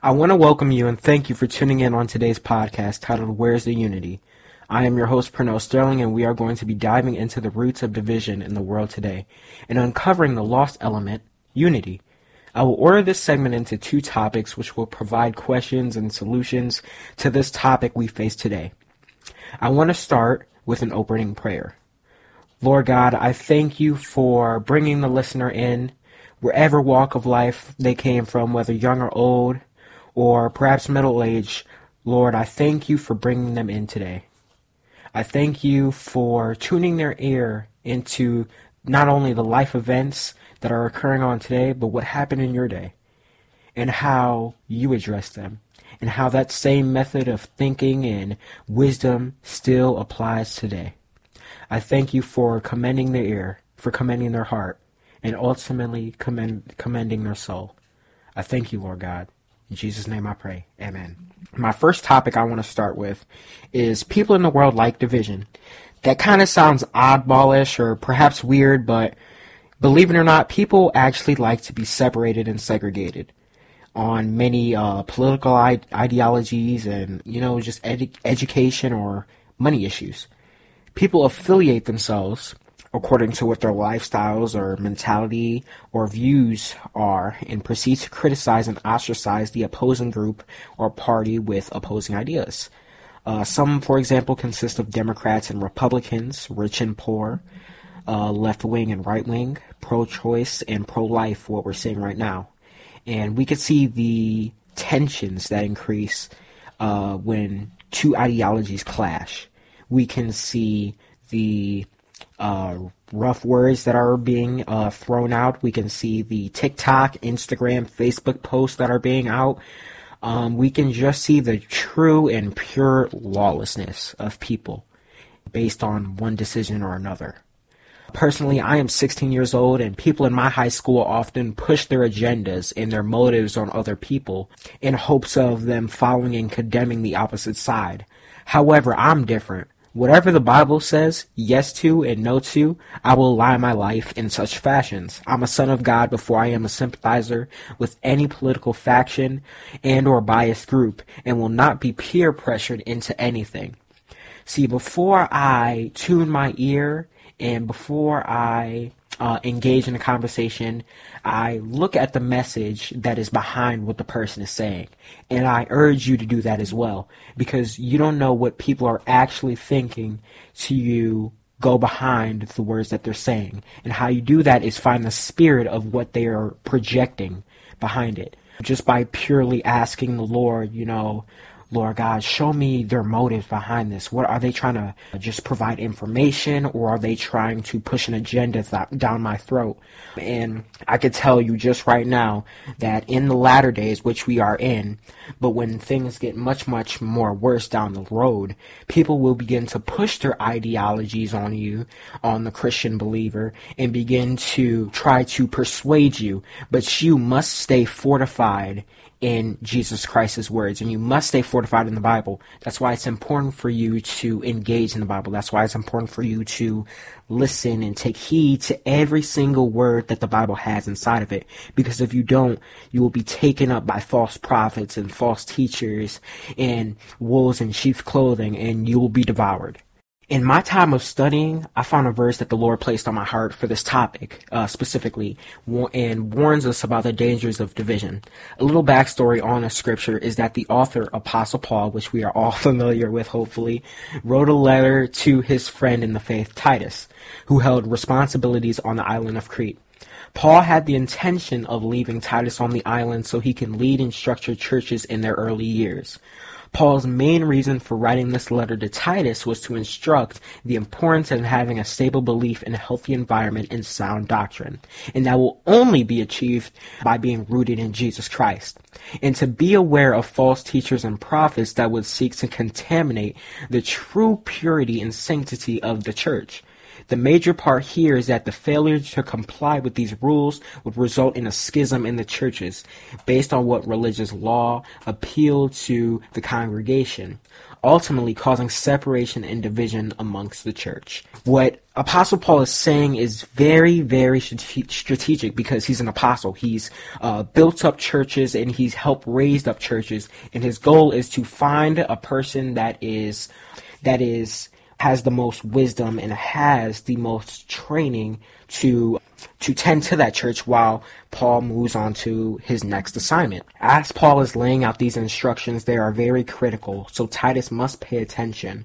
I want to welcome you and thank you for tuning in on today's podcast titled Where's the Unity? I am your host, Pernell Sterling, and we are going to be diving into the roots of division in the world today and uncovering the lost element, unity. I will order this segment into two topics which will provide questions and solutions to this topic we face today. I want to start with an opening prayer. Lord God, I thank you for bringing the listener in, wherever walk of life they came from, whether young or old, or perhaps middle age. Lord, I thank you for bringing them in today. I thank you for tuning their ear into not only the life events that are occurring on today, but what happened in your day and how you address them and how that same method of thinking and wisdom still applies today. I thank you for commending their ear, for commending their heart, and ultimately commend, commending their soul. I thank you, Lord God. In Jesus' name I pray. Amen. My first topic I want to start with is people in the world like division. That kind of sounds oddballish or perhaps weird, but believe it or not, people actually like to be separated and segregated on many uh, political ideologies and, you know, just edu- education or money issues. People affiliate themselves according to what their lifestyles or mentality or views are and proceed to criticize and ostracize the opposing group or party with opposing ideas. Uh, some, for example, consist of Democrats and Republicans, rich and poor, uh, left wing and right wing, pro choice and pro life, what we're seeing right now. And we could see the tensions that increase uh, when two ideologies clash. We can see the uh, rough words that are being uh, thrown out. We can see the TikTok, Instagram, Facebook posts that are being out. Um, we can just see the true and pure lawlessness of people based on one decision or another. Personally, I am 16 years old, and people in my high school often push their agendas and their motives on other people in hopes of them following and condemning the opposite side. However, I'm different. Whatever the Bible says yes to and no to, I will align my life in such fashions. I'm a son of God before I am a sympathizer with any political faction and or biased group and will not be peer pressured into anything. See, before I tune my ear and before I uh, engage in a conversation, I look at the message that is behind what the person is saying. And I urge you to do that as well because you don't know what people are actually thinking to you go behind the words that they're saying. And how you do that is find the spirit of what they are projecting behind it. Just by purely asking the Lord, you know, Lord God, show me their motives behind this. What are they trying to just provide information or are they trying to push an agenda th- down my throat? And I could tell you just right now that in the latter days, which we are in, but when things get much, much more worse down the road, people will begin to push their ideologies on you, on the Christian believer, and begin to try to persuade you. But you must stay fortified in Jesus Christ's words, and you must stay fortified in the Bible. That's why it's important for you to engage in the Bible. That's why it's important for you to listen and take heed to every single word that the Bible has inside of it. Because if you don't, you will be taken up by false prophets and false teachers and wolves in sheep's clothing, and you will be devoured. In my time of studying, I found a verse that the Lord placed on my heart for this topic, uh, specifically, and warns us about the dangers of division. A little backstory on a scripture is that the author, Apostle Paul, which we are all familiar with, hopefully, wrote a letter to his friend in the faith, Titus, who held responsibilities on the island of Crete. Paul had the intention of leaving Titus on the island so he can lead and structure churches in their early years. Paul's main reason for writing this letter to Titus was to instruct the importance of having a stable belief in a healthy environment and sound doctrine, and that will only be achieved by being rooted in Jesus Christ, and to be aware of false teachers and prophets that would seek to contaminate the true purity and sanctity of the church. The major part here is that the failure to comply with these rules would result in a schism in the churches based on what religious law appealed to the congregation, ultimately causing separation and division amongst the church. What Apostle Paul is saying is very, very strategic because he's an apostle. He's uh, built up churches and he's helped raise up churches, and his goal is to find a person that is that is has the most wisdom and has the most training to to tend to that church while Paul moves on to his next assignment. As Paul is laying out these instructions, they are very critical, so Titus must pay attention.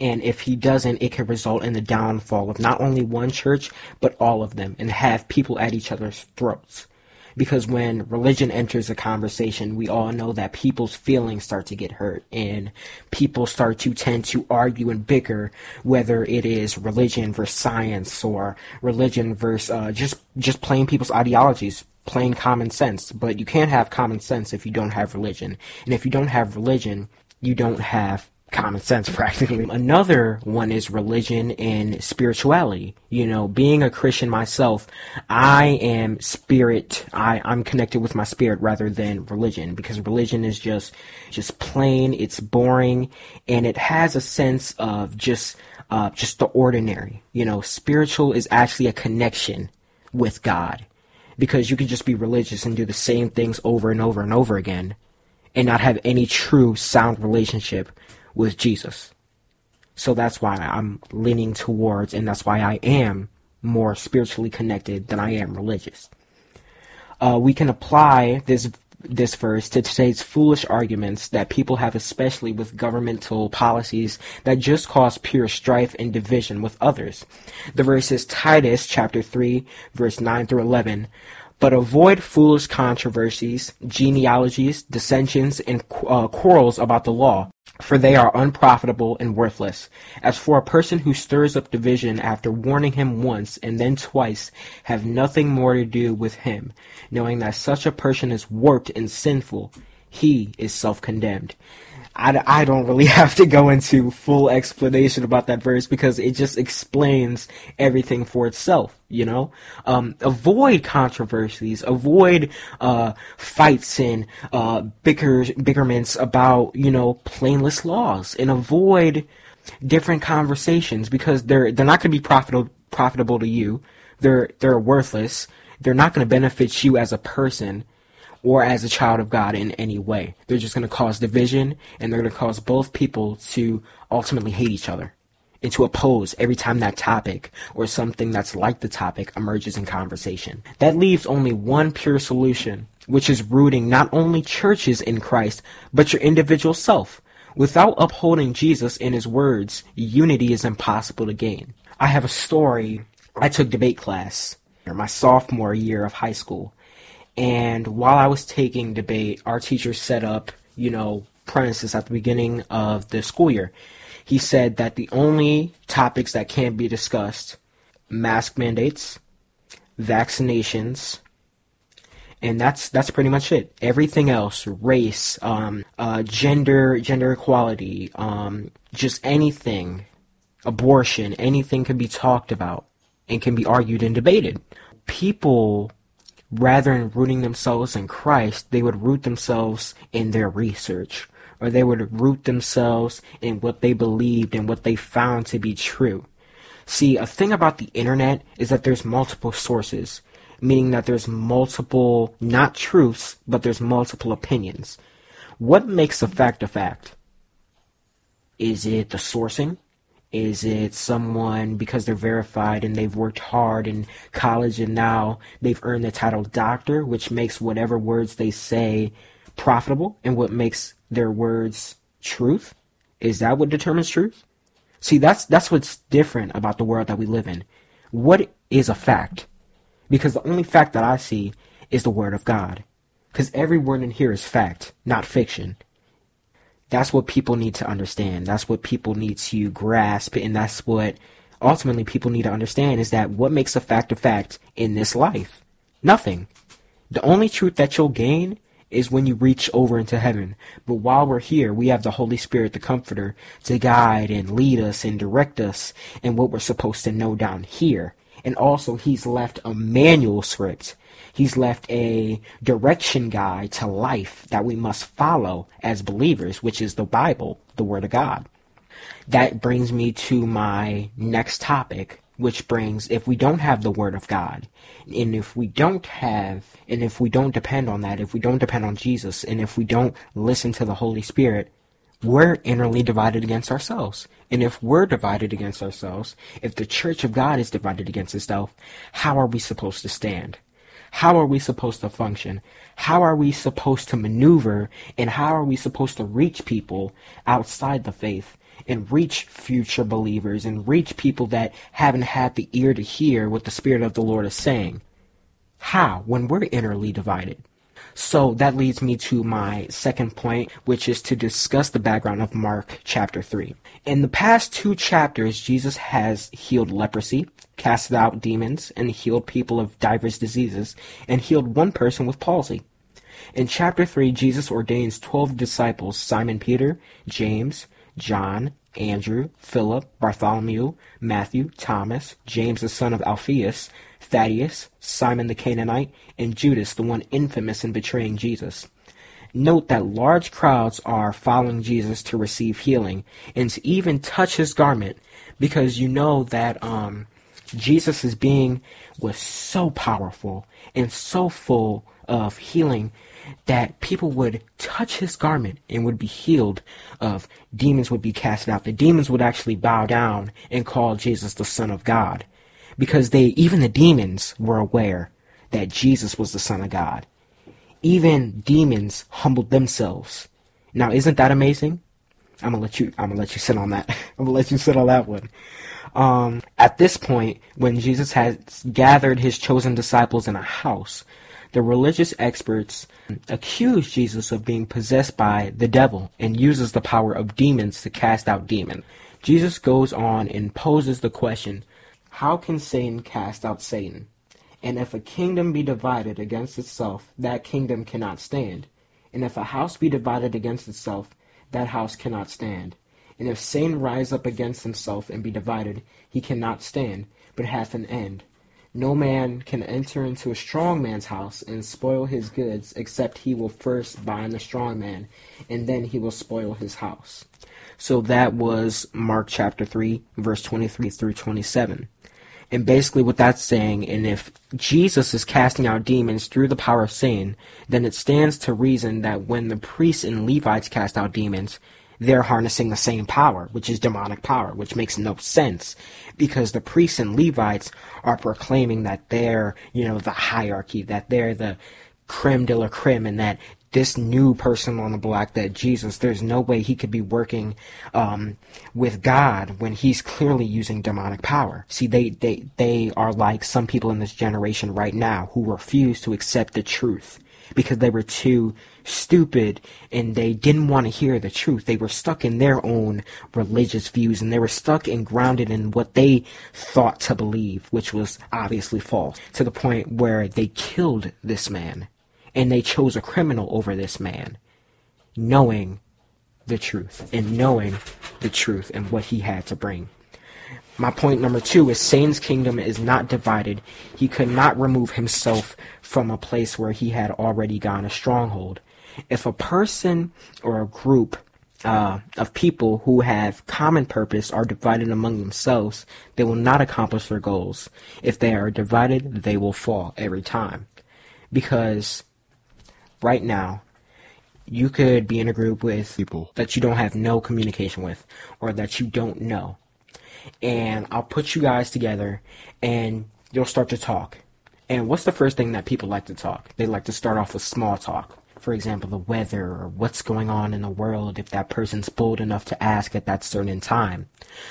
And if he doesn't, it could result in the downfall of not only one church, but all of them, and have people at each other's throats because when religion enters a conversation, we all know that people's feelings start to get hurt and people start to tend to argue and bicker whether it is religion versus science or religion versus uh, just just plain people's ideologies plain common sense. But you can't have common sense if you don't have religion. And if you don't have religion you don't have common sense practically. Another one is religion and spirituality. You know, being a Christian myself, I am spirit. I, I'm connected with my spirit rather than religion because religion is just, just plain. It's boring and it has a sense of just, uh, just the ordinary. You know, spiritual is actually a connection with God because you can just be religious and do the same things over and over and over again and not have any true sound relationship with Jesus. So that's why I'm leaning towards, and that's why I am more spiritually connected than I am religious. Uh, we can apply this this verse to today's foolish arguments that people have, especially with governmental policies that just cause pure strife and division with others. The verse is Titus chapter 3, verse 9 through 11. But avoid foolish controversies, genealogies, dissensions, and uh, quarrels about the law for they are unprofitable and worthless. As for a person who stirs up division after warning him once and then twice, have nothing more to do with him, knowing that such a person is warped and sinful. He is self-condemned. I, I don't really have to go into full explanation about that verse because it just explains everything for itself, you know? Um, avoid controversies, avoid, uh, fights and, uh, bicker, bickerments about, you know, plainless laws and avoid different conversations because they're, they're not going to be profitable, profitable to you. They're, they're worthless. They're not going to benefit you as a person or as a child of God in any way. They're just going to cause division and they're going to cause both people to ultimately hate each other and to oppose every time that topic or something that's like the topic emerges in conversation. That leaves only one pure solution, which is rooting not only churches in Christ, but your individual self. Without upholding Jesus in his words, unity is impossible to gain. I have a story. I took debate class my sophomore year of high school and while I was taking debate, our teacher set up, you know, premises at the beginning of the school year. He said that the only topics that can be discussed mask mandates, vaccinations, and that's that's pretty much it. Everything else, race, um, uh, gender, gender equality, um, just anything, abortion, anything can be talked about and can be argued and debated. People rather than rooting themselves in Christ, they would root themselves in their research, or they would root themselves in what they believed and what they found to be true. See, a thing about the internet is that there's multiple sources, meaning that there's multiple, not truths, but there's multiple opinions. What makes a fact a fact? Is it the sourcing? Is it someone because they're verified and they've worked hard in college and now they've earned the title doctor, which makes whatever words they say profitable and what makes their words truth? Is that what determines truth? See, that's that's what's different about the world that we live in. What is a fact? Because the only fact that I see is the word of God. Because every word in here is fact, not fiction. That's what people need to understand. That's what people need to grasp. And that's what ultimately people need to understand is that what makes a fact a fact in this life? Nothing. The only truth that you'll gain is when you reach over into heaven. But while we're here, we have the Holy Spirit, the Comforter, to guide and lead us and direct us in what we're supposed to know down here. And also, He's left a manual script. He's left a direction guide to life that we must follow as believers, which is the Bible, the Word of God. That brings me to my next topic, which brings if we don't have the word of God, and if we don't have, and if we don't depend on that, if we don't depend on Jesus, and if we don't listen to the Holy Spirit, we're innerly divided against ourselves. And if we're divided against ourselves, if the church of God is divided against itself, how are we supposed to stand? How are we supposed to function? How are we supposed to maneuver? And how are we supposed to reach people outside the faith and reach future believers and reach people that haven't had the ear to hear what the Spirit of the Lord is saying. How? When we're innerly divided. So that leads me to my second point, which is to discuss the background of Mark chapter 3. In the past two chapters, Jesus has healed leprosy, casted out demons, and healed people of diverse diseases, and healed one person with palsy. In chapter 3, Jesus ordains 12 disciples Simon Peter, James, John, Andrew, Philip, Bartholomew, Matthew, Thomas, James the son of Alphaeus, Thaddeus, Simon the Canaanite, and Judas, the one infamous in betraying Jesus. Note that large crowds are following Jesus to receive healing and to even touch his garment because you know that um, Jesus' being was so powerful and so full of healing that people would touch his garment and would be healed of demons would be cast out the demons would actually bow down and call jesus the son of god because they even the demons were aware that jesus was the son of god. Even demons humbled themselves. Now isn't that amazing? I'm gonna let you i'm gonna let you sit on that. I'm gonna let you sit on that one. Um, at this point when jesus has gathered his chosen disciples in a house the religious experts accuse Jesus of being possessed by the devil and uses the power of demons to cast out demons. Jesus goes on and poses the question, how can Satan cast out Satan? And if a kingdom be divided against itself, that kingdom cannot stand. And if a house be divided against itself, that house cannot stand. And if Satan rise up against himself and be divided, he cannot stand, but hath an end. No man can enter into a strong man's house and spoil his goods, except he will first bind the strong man, and then he will spoil his house. So that was Mark chapter 3, verse 23 through 27. And basically, what that's saying, and if Jesus is casting out demons through the power of Satan, then it stands to reason that when the priests and Levites cast out demons, they're harnessing the same power, which is demonic power, which makes no sense. Because the priests and Levites are proclaiming that they're, you know, the hierarchy, that they're the creme de la creme, and that this new person on the block, that Jesus, there's no way he could be working um, with God when he's clearly using demonic power. See, they, they, they are like some people in this generation right now who refuse to accept the truth because they were too stupid and they didn't want to hear the truth. They were stuck in their own religious views and they were stuck and grounded in what they thought to believe, which was obviously false, to the point where they killed this man and they chose a criminal over this man, knowing the truth and knowing the truth and what he had to bring. My point number two is Satan's kingdom is not divided. He could not remove himself from a place where he had already gone a stronghold. If a person or a group uh, of people who have common purpose are divided among themselves, they will not accomplish their goals. If they are divided, they will fall every time. Because right now, you could be in a group with people that you don't have no communication with or that you don't know and I'll put you guys together and you'll start to talk. And what's the first thing that people like to talk? They like to start off with small talk. For example, the weather or what's going on in the world if that person's bold enough to ask at that certain time.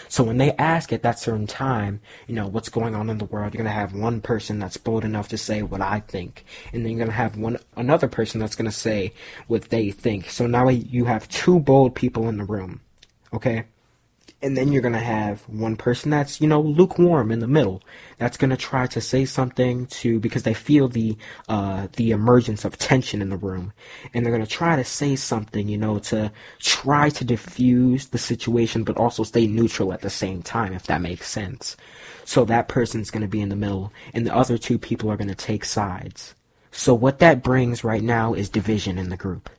So when they ask at that certain time, you know, what's going on in the world, you're going to have one person that's bold enough to say what I think. And then you're going to have one another person that's going to say what they think. So now you have two bold people in the room. Okay? And then you're going to have one person that's, you know, lukewarm in the middle. That's going to try to say something to, because they feel the, uh, the emergence of tension in the room. And they're going to try to say something, you know, to try to diffuse the situation, but also stay neutral at the same time, if that makes sense. So that person's going to be in the middle, and the other two people are going to take sides. So what that brings right now is division in the group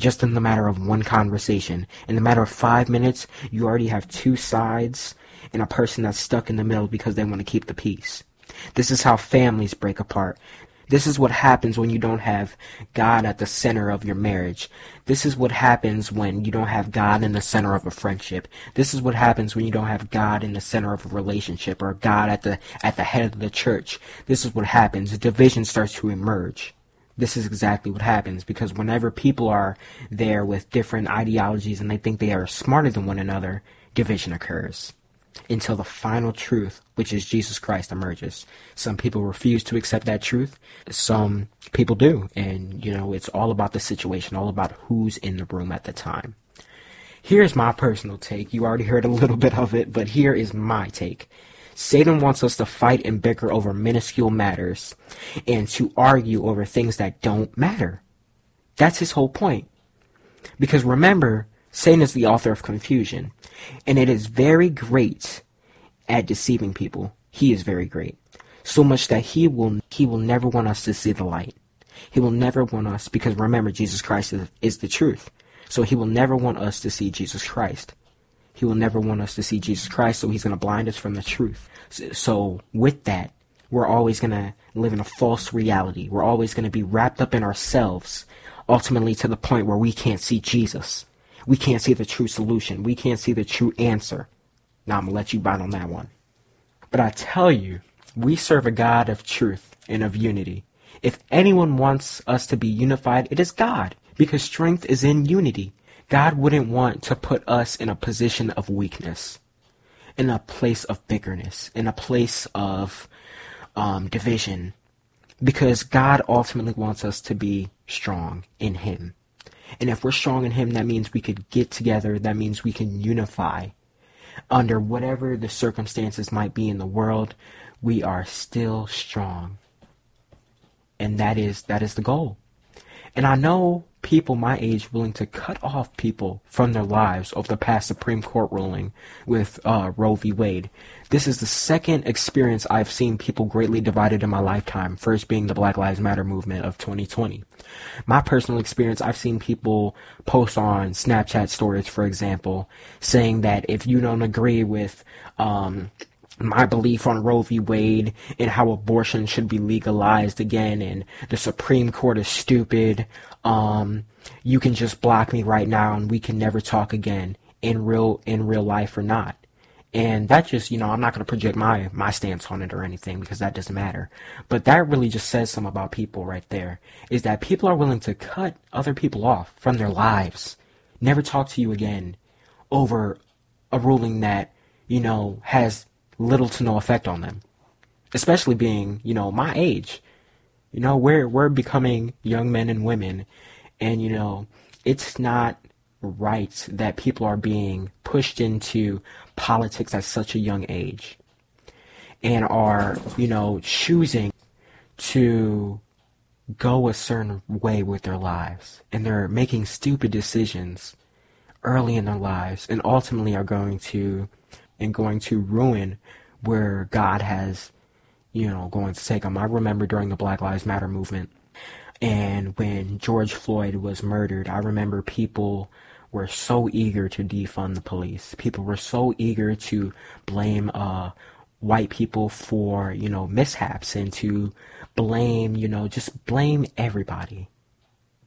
just in the matter of one conversation. In the matter of five minutes, you already have two sides and a person that's stuck in the middle because they want to keep the peace. This is how families break apart. This is what happens when you don't have God at the center of your marriage. This is what happens when you don't have God in the center of a friendship. This is what happens when you don't have God in the center of a relationship or God at the at the head of the church. This is what happens. Division starts to emerge this is exactly what happens because whenever people are there with different ideologies and they think they are smarter than one another, division occurs until the final truth, which is Jesus Christ, emerges. Some people refuse to accept that truth. Some people do. And, you know, it's all about the situation, all about who's in the room at the time. Here's my personal take. You already heard a little bit of it, but here is my take. Satan wants us to fight and bicker over minuscule matters and to argue over things that don't matter. That's his whole point. Because remember, Satan is the author of confusion, and it is very great at deceiving people. He is very great. So much that he will he will never want us to see the light. He will never want us because remember Jesus Christ is, is the truth. So he will never want us to see Jesus Christ. He will never want us to see Jesus Christ, so he's going to blind us from the truth. So, with that, we're always going to live in a false reality. We're always going to be wrapped up in ourselves, ultimately to the point where we can't see Jesus. We can't see the true solution. We can't see the true answer. Now I'm going to let you bite on that one. But I tell you, we serve a God of truth and of unity. If anyone wants us to be unified, it is God, because strength is in unity. God wouldn't want to put us in a position of weakness, in a place of bitterness, in a place of um, division, because God ultimately wants us to be strong in Him. And if we're strong in Him, that means we could get together, that means we can unify. Under whatever the circumstances might be in the world, we are still strong. And that is that is the goal. And I know people my age willing to cut off people from their lives over the past Supreme Court ruling with uh, Roe v. Wade. This is the second experience I've seen people greatly divided in my lifetime, first being the Black Lives Matter movement of 2020. My personal experience, I've seen people post on Snapchat stories, for example, saying that if you don't agree with um, my belief on Roe v. Wade and how abortion should be legalized again and the Supreme Court is stupid. Um, you can just block me right now and we can never talk again in real in real life or not. And that just, you know, I'm not going to project my my stance on it or anything because that doesn't matter. But that really just says something about people right there. Is that people are willing to cut other people off from their lives, never talk to you again over a ruling that, you know, has little to no effect on them. Especially being, you know, my age. You know, we're we're becoming young men and women and you know, it's not right that people are being pushed into politics at such a young age and are, you know, choosing to go a certain way with their lives and they're making stupid decisions early in their lives and ultimately are going to and going to ruin where God has, you know, going to take them. I remember during the Black Lives Matter movement and when George Floyd was murdered, I remember people were so eager to defund the police. People were so eager to blame uh, white people for, you know, mishaps and to blame, you know, just blame everybody.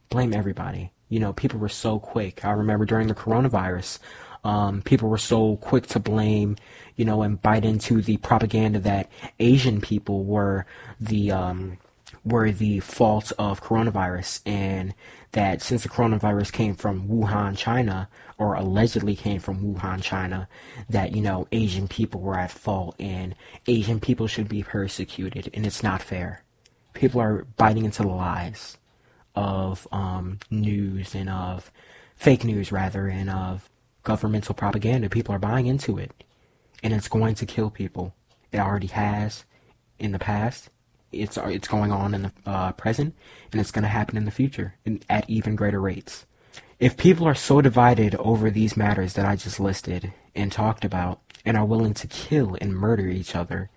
Blame everybody. You know, people were so quick. I remember during the coronavirus, um, people were so quick to blame, you know, and bite into the propaganda that Asian people were the um, were the fault of coronavirus, and that since the coronavirus came from Wuhan, China, or allegedly came from Wuhan, China, that you know Asian people were at fault and Asian people should be persecuted, and it's not fair. People are biting into the lies of um, news and of fake news rather, and of governmental propaganda. People are buying into it. And it's going to kill people. It already has in the past. It's it's going on in the uh, present, and it's going to happen in the future in, at even greater rates. If people are so divided over these matters that I just listed and talked about, and are willing to kill and murder each other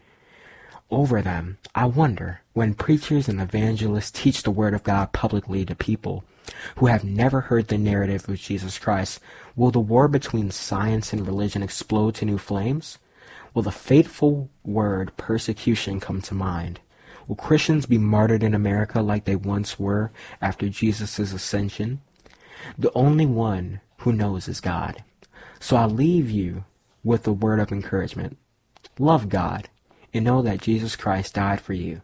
over them, I wonder when preachers and evangelists teach the Word of God publicly to people who have never heard the narrative of Jesus Christ, will the war between science and religion explode to new flames? Will the fateful word persecution come to mind? Will Christians be martyred in America like they once were after Jesus' ascension? The only one who knows is God. So I leave you with a word of encouragement. Love God and know that Jesus Christ died for you.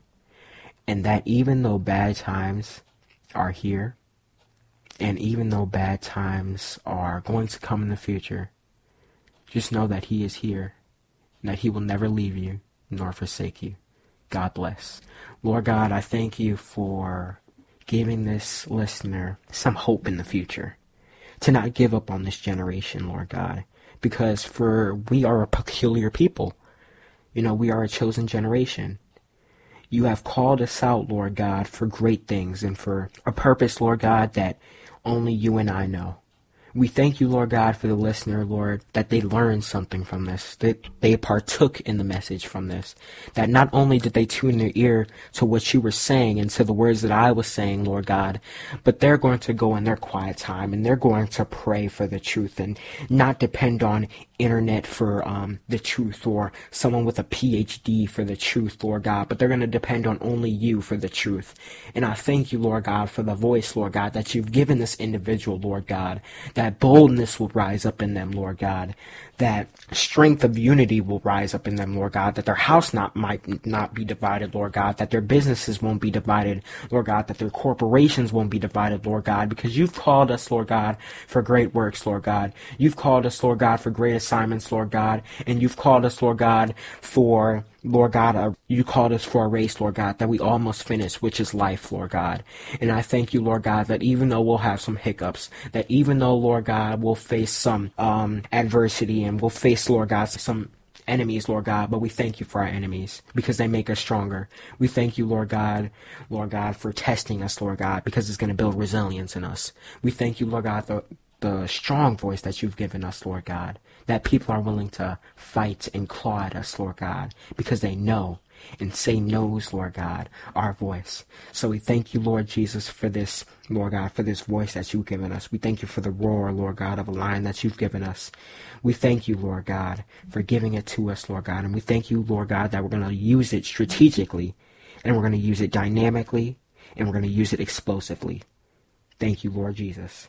And that even though bad times are here, and even though bad times are going to come in the future, just know that He is here, and that He will never leave you nor forsake you. God bless. Lord God, I thank you for giving this listener some hope in the future. To not give up on this generation, Lord God. Because for we are a peculiar people. You know, we are a chosen generation. You have called us out, Lord God, for great things and for a purpose, Lord God, that only you and I know. We thank you, Lord God, for the listener, Lord, that they learned something from this, that they partook in the message from this, that not only did they tune their ear to what you were saying and to the words that I was saying, Lord God, but they're going to go in their quiet time and they're going to pray for the truth and not depend on internet for um, the truth or someone with a PhD for the truth, Lord God, but they're going to depend on only you for the truth. And I thank you, Lord God, for the voice, Lord God, that you've given this individual, Lord God, that boldness will rise up in them, Lord God, that strength of unity will rise up in them, Lord God, that their house not might not be divided, Lord God, that their businesses won't be divided, Lord God, that their corporations won't be divided, Lord God, because you've called us, Lord God, for great works, Lord God. You've called us, Lord God, for great assignments, Lord God, and you've called us, Lord God, for Lord God, uh, you called us for a race, Lord God, that we all must finish, which is life, Lord God. And I thank you, Lord God, that even though we'll have some hiccups, that even though, Lord God, we'll face some um, adversity and we'll face, Lord God, some enemies, Lord God, but we thank you for our enemies because they make us stronger. We thank you, Lord God, Lord God, for testing us, Lord God, because it's going to build resilience in us. We thank you, Lord God, the strong voice that you've given us, Lord God that people are willing to fight and claw at us, Lord God, because they know and say no's, Lord God, our voice. So we thank you, Lord Jesus, for this, Lord God, for this voice that you've given us. We thank you for the roar, Lord God, of a lion that you've given us. We thank you, Lord God, for giving it to us, Lord God. And we thank you, Lord God, that we're going to use it strategically and we're going to use it dynamically and we're going to use it explosively. Thank you, Lord Jesus.